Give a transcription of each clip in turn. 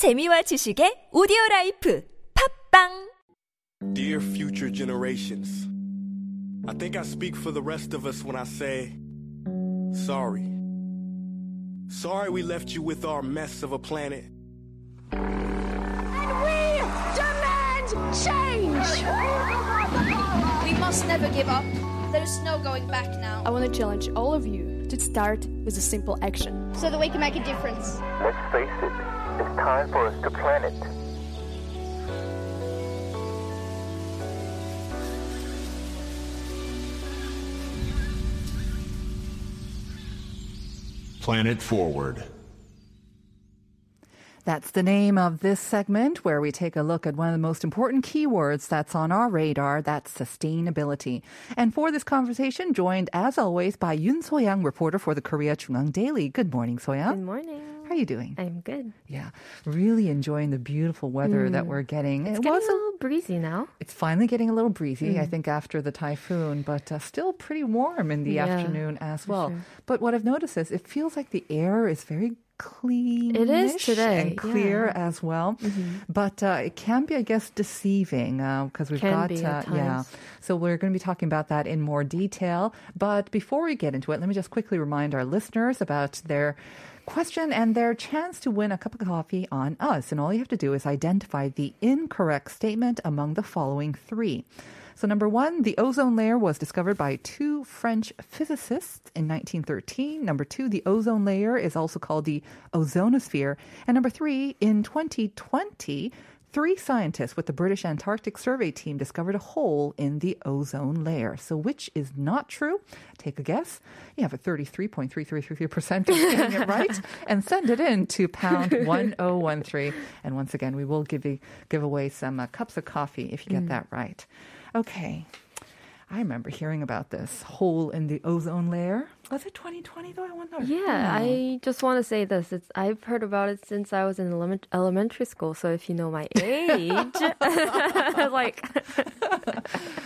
재미와 지식의 오디오 라이프 팝빵 Dear future generations, I think I speak for the rest of us when I say, sorry. Sorry we left you with our mess of a planet. And we demand change! We must never give up. There's no going back now. I want to challenge all of you to start with a simple action. So that we can make a difference. Let's face it, it's time for us to plan it. Planet Forward. That's the name of this segment where we take a look at one of the most important keywords that's on our radar. That's sustainability. And for this conversation, joined as always by Yun Soyang, reporter for the Korea JoongAng Daily. Good morning, Soyang. Good morning. How are you doing? I'm good. Yeah, really enjoying the beautiful weather that we're getting. It's it getting was a little breezy now. It's finally getting a little breezy, I think, after the typhoon, but uh, still pretty warm in the Yeah, afternoon as well. sure. But what I've noticed is it feels like the air is very clean. It is today, and clear yeah. Mm-hmm. as well. But uh, it can be, I guess, deceiving because we've Can got uh, yeah. So we're going to be talking about that in more detail. But before we get into it, let me just quickly remind our listeners about their question and their chance to win a cup of coffee on us. And all you have to do is identify the incorrect statement among the following three. So, number one, the ozone layer was discovered by two French physicists in 1913. Number two, the ozone layer is also called the ozonosphere. And number three, in 2020, Three scientists with the British Antarctic Survey team discovered a hole in the ozone layer. So, which is not true? Take a guess. You have a 33.3333% of getting it right and send it in to pound 1013. And once again, we will give, you, give away some uh, cups of coffee if you get that right. Okay. I remember hearing about this hole in the ozone layer. Was it 2020 though? I wonder. Yeah, Hmm. I just want to say this. It's I've heard about it since I was in element, elementary school. So if you know my age, like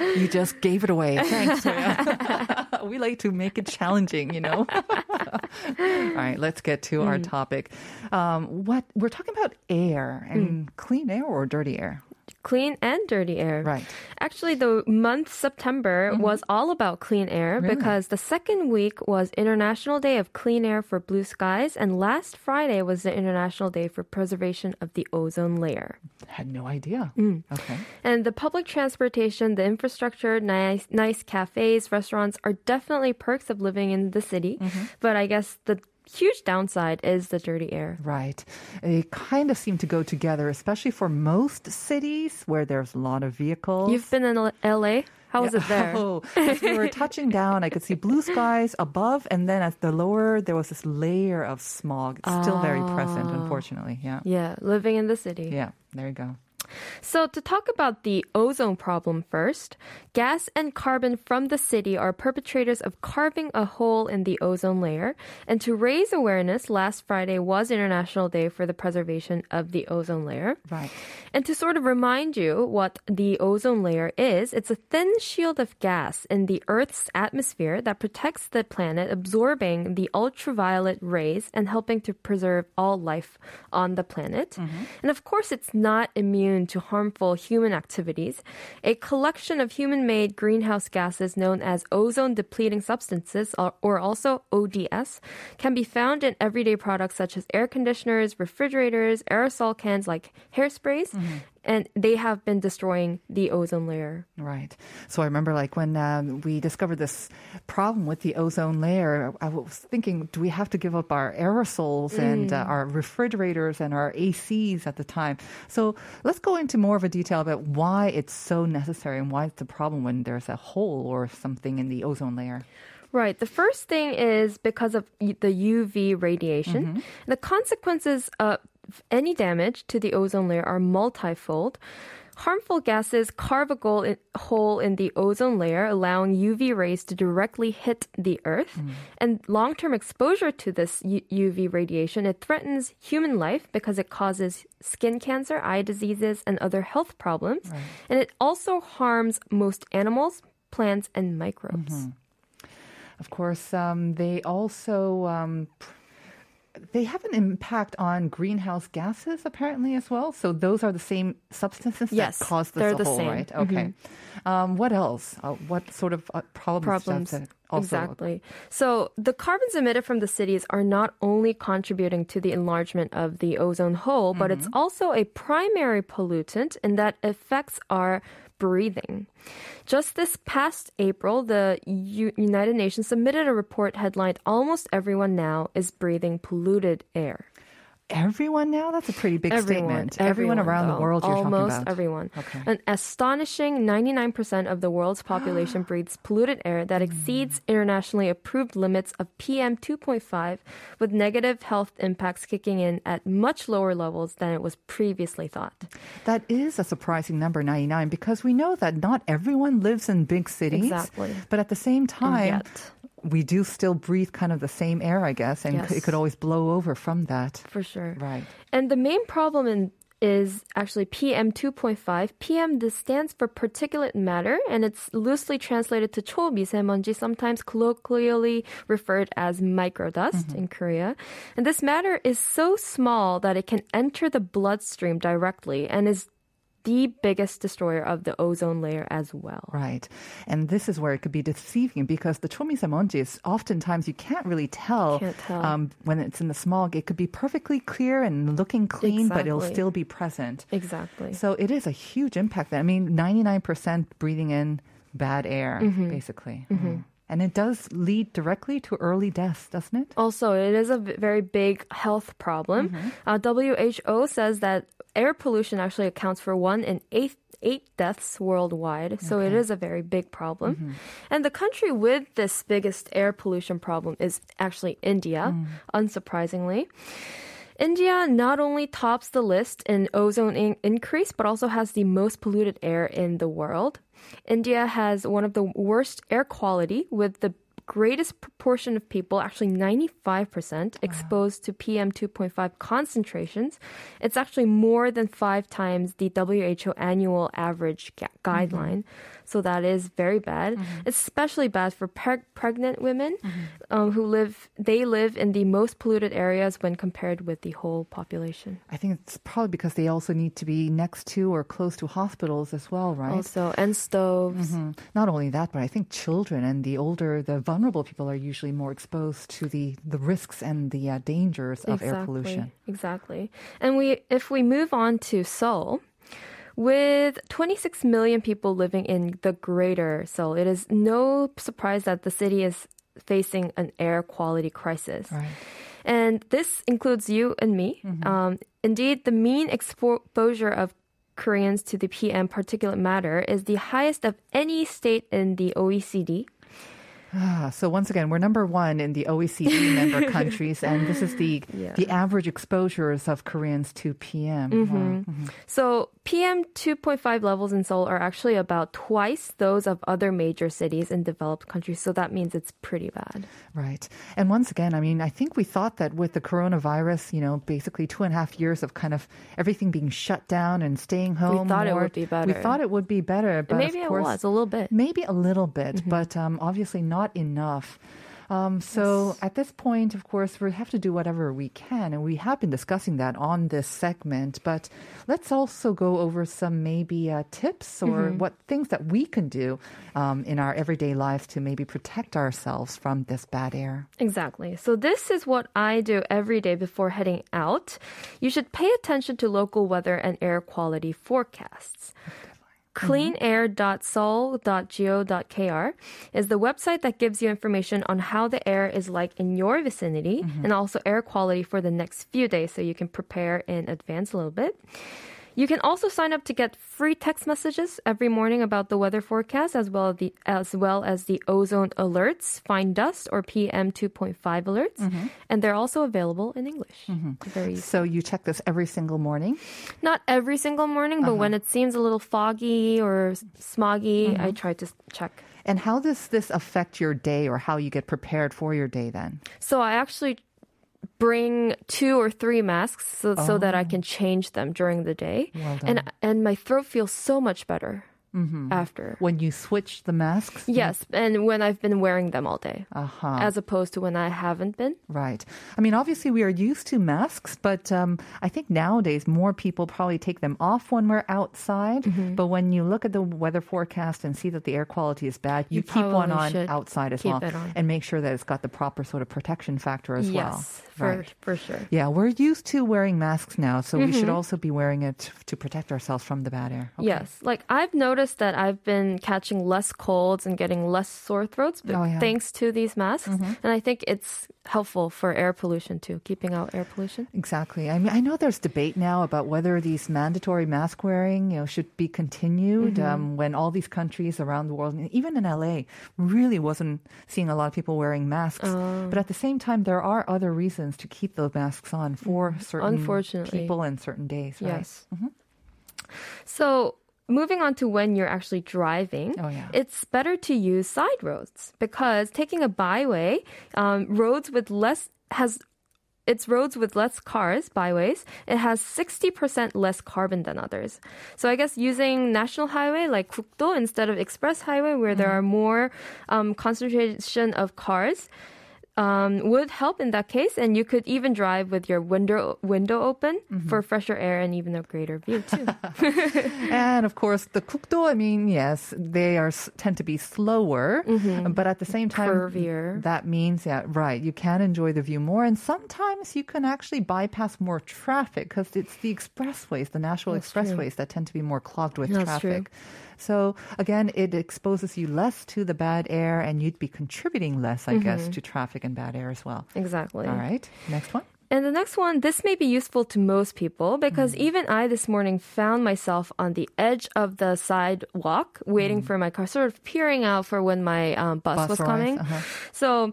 You just gave it away. Thanks. Soya. we like to make it challenging, you know. All right, let's get to our topic. Um, what we're talking about air and clean air or dirty air, clean and dirty air. right? Actually, the month September mm-hmm. was all about clean air Really? because the second week was International Day of Clean Air for Blue Skies, and last Friday was the International Day for Preservation of the Ozone Layer. Had no idea. Mm. Okay. And the public transportation, the infrastructure, nice, nice cafes, restaurants are definitely perks of living in the city. Mm-hmm. But I guess the huge downside is the dirty air. Right. They kind of seem to go together, especially for most cities where there's a lot of vehicles. You've been in L- LA? How was it there? Oh, as we were touching down, I could see blue skies above, and then at the lower, there was this layer of smog. It's still very present, ah. unfortunately. Yeah. Yeah, living in the city. Yeah. There you go. So, to talk about the ozone problem first, gas and carbon from the city are perpetrators of carving a hole in the ozone layer. And to raise awareness, last Friday was International Day for the Preservation of the Ozone Layer. Right. And to sort of remind you what the ozone layer is, it's a thin shield of gas in the Earth's atmosphere that protects the planet, absorbing the ultraviolet rays and helping to preserve all life on the planet. Mm-hmm. And of course, it's not immune to harmful human activities. A collection of human made greenhouse gases known as ozone depleting substances, or, also ODS, can be found in everyday products such as air conditioners, refrigerators, aerosol cans like hairsprays, mm-hmm. And they have been destroying the ozone layer. Right. So I remember like when um, we discovered this problem with the ozone layer, I was thinking, do we have to give up our aerosols and uh, our refrigerators and our ACs at the time? So let's go into more of a detail about why it's so necessary and why it's a problem when there's a hole or something in the ozone layer. Right. The first thing is because of the UV radiation. The consequences of any damage to the ozone layer are multifold. Harmful gases carve a hole in the ozone layer, allowing UV rays to directly hit the Earth. And long-term exposure to this UV radiation, it threatens human life because it causes skin cancer, eye diseases, and other health problems. And it also harms most animals, plants, and microbes. Of course, um, they also um, pr- they have an impact on greenhouse gases apparently as well. So those are the same substances Yes, that cause this they're the whole, same. right? Okay. Um, what else? Uh, what sort of uh, problems? problems. does it also exactly. So the carbons emitted from the cities are not only contributing to the enlargement of the ozone hole, but it's also a primary pollutant and that affects our breathing. Just this past April, the U- United Nations submitted a report headlined Almost Everyone Now is Breathing Polluted Air. Everyone now? That's a pretty big Everyone, statement. Everyone, around though. the world you're Almost talking about. everyone. Okay. An astonishing 99% of the world's population breathes polluted air that exceeds mm. internationally approved limits of PM 2.5 with negative health impacts kicking in at much lower levels than it was previously thought. That is a surprising number, 99, because we know that not everyone lives in big cities. Exactly. But at the same time we do still breathe kind of the same air, I guess, and Yes. it could always blow over from that. For sure. Right. And the main problem in is actually PM 2.5. PM this stands for particulate matter and it's loosely translated to 초미세먼지, sometimes colloquially referred as microdust in Korea. And this matter is so small that it can enter the bloodstream directly and is the biggest destroyer of the ozone layer as well. Right. And this is where it could be deceiving because the chomisemonji is oftentimes you can't really tell, Can't tell. Um, when it's in the smog. It could be perfectly clear and looking clean, but it'll still be present. Exactly. So it is a huge impact. That I mean, 99% breathing in bad air, Mm-hmm. basically. Mm. And it does lead directly to early deaths, doesn't it? Also, it is a very big health problem. Mm-hmm. Uh, WHO says that air pollution actually accounts for one in eight eight deaths worldwide. So it is a very big problem. Mm-hmm. And the country with this biggest air pollution problem is actually India, mm. unsurprisingly. India not only tops the list in ozone in- increase, but also has the most polluted air in the world. India has one of the worst air quality with the greatest proportion of people, actually 95%, exposed to PM 2.5 concentrations. It's actually more than five times the WHO annual average ga- mm-hmm. guideline. So that is very bad. It's especially bad for preg- pregnant women um, who live, they live in the most polluted areas when compared with the whole population. I think it's probably because they also need to be next to or close to hospitals as well, right? Also, and stoves. Mhm. Not only that, but I think children and the older, the vulnerable people are usually more exposed to the, the risks and the uh, dangers of air pollution. Exactly. And we if we move on to Seoul, with 26 million people living in the greater Seoul, it is no surprise that the city is facing an air quality crisis. Right. And this includes you and me. Um, indeed, the mean exposure of Koreans to the PM particulate matter is the highest of any state in the OECD. Ah, so once again, we're number one in the OECD member countries, and this is the Yeah. the average exposures of Koreans to PM. Wow. So PM 2.5 levels in Seoul are actually about twice those of other major cities in developed countries. So that means it's pretty bad. Right. And once again, I mean, I think we thought that with the coronavirus, you know, basically two and a half years of kind of everything being shut down and staying home. We thought it would be better. We thought it would be better, but And maybe of it was a little bit. Maybe a little bit, but um, obviously not enough. Um, so at this point, of course, we have to do whatever we can, and we have been discussing that on this segment. But let's also go over some maybe uh, tips or what things that we can do um, in our everyday lives to maybe protect ourselves from this bad air. Exactly. So this is what I do every day before heading out. You should pay attention to local weather and air quality forecasts. Mm-hmm. cleanair.seoul.go.kr is the website that gives you information on how the air is like in your vicinity mm-hmm. and also air quality for the next few days so you can prepare in advance a little bit. You can also sign up to get free text messages every morning about the weather forecast as well as the, as well as the ozone alerts, fine dust or PM 2.5 alerts, mm-hmm. and they're also available in English. Mm-hmm. Very easy. So you check this every single morning. Not every single morning, but uh-huh. when it seems a little foggy or smoggy, I mm-hmm. try to check. And how does this affect your day or how you get prepared for your day then? So I actually bring two or three masks so, so that I oh. can change them during the day. Well and and my throat feels so much better after. When you switch the masks? Yes, and when I've been wearing them all day, Uh-huh. as opposed to when I haven't been. Right. I mean, obviously, we are used to masks, but um, I think nowadays more people probably take them off when we're outside. Mm-hmm. But when you look at the weather forecast and see that the air quality is bad, you, You keep one on outside as well and make sure that it's got the proper sort of protection factor as well. yes, for Right. for sure. Yeah, we're used to wearing masks now, so we should Mm-hmm. also be wearing it to protect ourselves from the bad air. Okay. Yes, like I've noticed that I've been catching less colds and getting less sore throats Oh, yeah. Mm-hmm. thanks to these masks, and I think it's helpful for air pollution too, keeping out air pollution. Exactly. I mean, I know there's debate now about whether these mandatory mask wearing, you know, should be continued Mm-hmm. um, when all these countries around the world, even in LA, really wasn't seeing a lot of people wearing masks. Oh. But at the same time, there are other reasons to keep those masks on for certain Mm-hmm. Unfortunately. people and certain days. Right? Yes. So moving on to when you're actually driving, Oh, yeah. it's better to use side roads because taking a byway, um, roads with less has it's roads with less cars, byways. It has 60% less carbon than others. So I guess using national highway like 국도 instead of express highway where there are more um, concentration of cars um, would help in that case. And you could even drive with your window window open for fresher air and even a greater view too. And of course, the kukdo, I mean, yes, they are tend to be slower, but at the same time, Curvier. that means, yeah, right, you can enjoy the view more. And sometimes you can actually bypass more traffic because it's the expressways, the national That's true. expressways that tend to be more clogged with That's traffic. So again, it exposes you less to the bad air and you'd be contributing less, I guess, to traffic and bad air as well. exactly. All right, next one. And the next one, this may be useful to most people because Mm. even I this morning found myself on the edge of the sidewalk waiting for my car, sort of peering out for when my um, bus, Mm. Bus was arrives, coming. uh-huh. So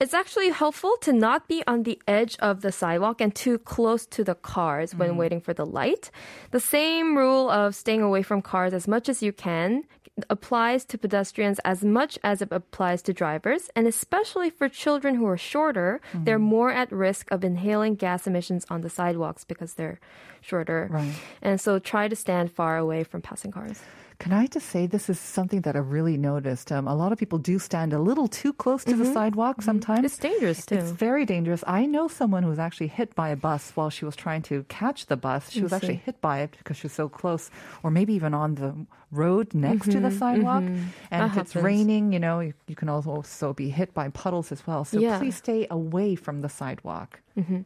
it's actually helpful to not be on the edge of the sidewalk and too close to the cars when Mm. waiting for the light. The same rule of staying away from cars as much as you can applies to pedestrians as much as it applies to drivers, and especially for children who are shorter, they're Mm-hmm. more at risk of inhaling gas emissions on the sidewalks because they're shorter. Right. And so try to stand far away from passing cars. Can I just say this is something that I really noticed? Um, a lot of people do stand a little too close to the mm-hmm. sidewalk mm-hmm. sometimes. It's dangerous too. It's very dangerous. I know someone who was actually hit by a bus while she was trying to catch the bus. She was actually hit by it because she was so close, or maybe even on the road next to the mm-hmm. sidewalk. And That if it's raining, you know, you, you can also be hit by puddles as well. So Yeah. please stay away from the sidewalk.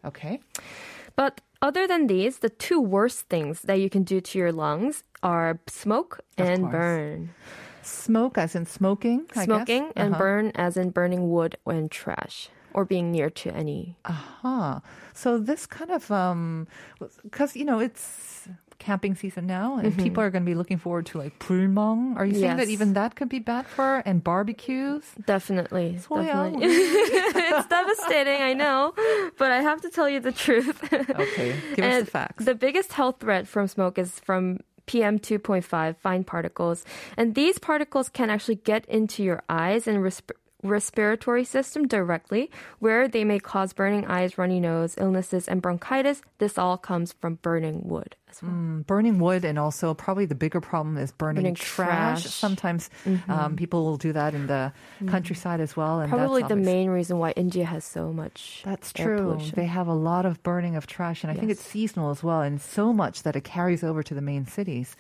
Okay. But other than these, the two worst things that you can do to your lungs are smoke and course. burn. Smoke, as in smoking. I guess. Smoking and Uh-huh. burn as in burning wood and trash or being near to any. Huh. So this kind of um, because you know it's camping season now, and mm-hmm. people are going to be looking forward to like pulmong. Are you yes. saying that even that could be bad for and barbecues? Definitely. definitely. it's devastating, I know, but I have to tell you the truth. okay, give us the facts. The biggest health threat from smoke is from PM 2.5 fine particles. And these particles can actually get into your eyes and respiratory system directly, where they may cause burning eyes, runny nose, illnesses, and bronchitis. This all comes from burning wood as well. Mm, burning wood, and also probably the bigger problem is burning, Burning trash. trash. Mm-hmm. Sometimes um, people will do that in the countryside as well, and Probably the main reason why India has so much That's true. pollution. They have a lot of burning of trash, and I think it's seasonal as well, and so much that it carries over to the main cities.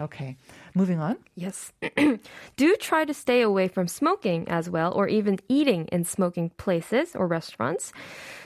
Okay, moving on. Yes. Do try to stay away from smoking as well, or even eating in smoking places or restaurants.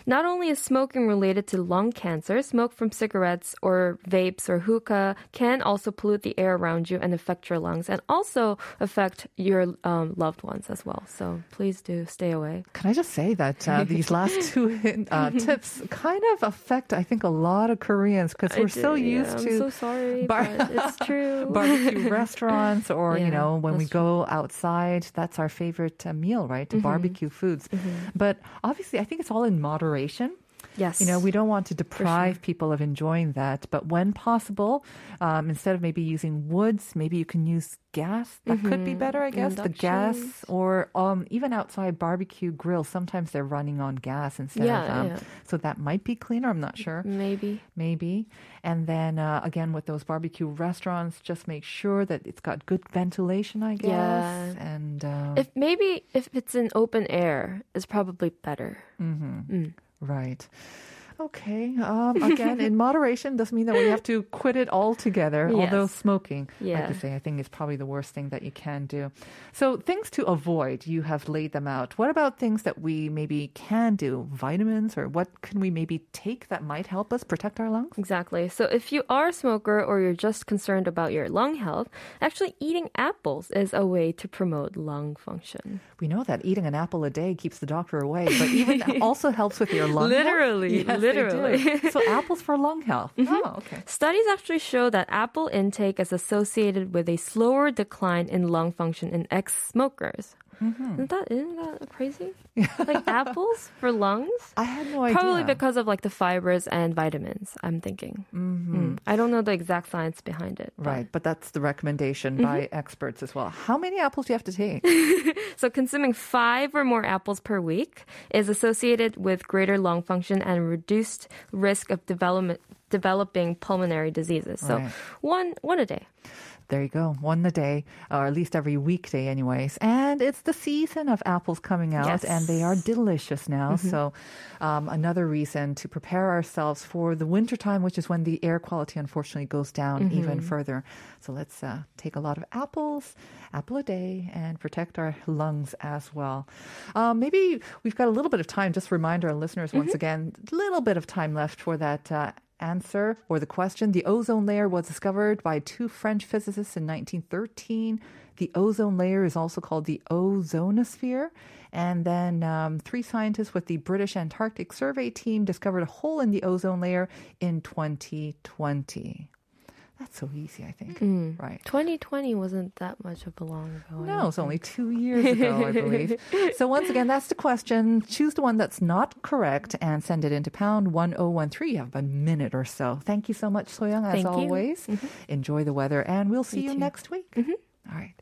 Not only is smoking related to lung cancer, smoke from cigarettes or vapes or hookah can also pollute the air around you and affect your lungs and also affect your um, loved ones as well. So please do stay away. Can I just say that uh, these last two uh, tips kind of affect, I think, a lot of Koreans because we're so do, yeah, used I'm to so sorry, bar- but it's true. barbecue restaurants or, you know, when we go outside, that's our favorite uh, meal, right? Mm-hmm. Barbecue foods. But obviously, I think it's all in moderation. Yes. You know, we don't want to deprive people of enjoying that, but when possible, um, instead of maybe using woods, maybe you can use gas. That could be better, I guess. The gas or um, even outside barbecue grills, sometimes they're running on gas instead Yeah, of. Um, yeah. So that might be cleaner. I'm not sure. Maybe. Maybe. And then uh, again, with those barbecue restaurants, just make sure that it's got good ventilation, I guess. Yeah. And uh, If maybe if it's in open air, it's probably better. Right. Okay. Um, again, in moderation doesn't mean that we have to quit it altogether. Although Yes. smoking, like Yeah. I say, I think is probably the worst thing that you can do. So things to avoid, you have laid them out. What about things that we maybe can do? Vitamins, or what can we maybe take that might help us protect our lungs? Exactly. So if you are a smoker or you're just concerned about your lung health, actually eating apples is a way to promote lung function. We know that eating an apple a day keeps the doctor away, but even also helps with your lung health. Literally, Yes, do. Literally. so apples for lung health. Mm-hmm. Oh, okay. Studies actually show that apple intake is associated with a slower decline in lung function in ex-smokers. Mm-hmm. Isn't that isn't that crazy? like apples for lungs? I had no idea. Probably because of like the fibers and vitamins. I'm thinking. Mm. I don't know the exact science behind it. but- Right, but that's the recommendation Mm-hmm. by experts as well. How many apples do you have to take? So consuming five or more apples per week is associated with greater lung function and reduced risk of development developing pulmonary diseases. So Right. one one a day. There you go, one a day, or at least every weekday, anyways. And it's the season of apples coming out, Yes. Mm-hmm. and they are delicious now. So, um, another reason to prepare ourselves for the wintertime, which is when the air quality unfortunately goes down Mm-hmm. even further. So, let's uh, take a lot of apples, apple a day, and protect our lungs as well. Um, maybe we've got a little bit of time, just remind our listeners once again, a little bit of time left for that. Uh, answer or the question. The ozone layer was discovered by two French physicists in 1913. The ozone layer is also called the ozonosphere. And then um, three scientists with the British Antarctic Survey team discovered a hole in the ozone layer in 2020. That's so easy, I think. Hmm. Right. 2020 wasn't that much of a long ago. No, it's only two years ago, I believe. So once again, that's the question. Choose the one that's not correct and send it into pound 1013. You have a minute or so. Thank you so much, Soyoung, as Thank you. always. Mm-hmm. Enjoy the weather, and we'll see you too. next week. Mm-hmm. All right.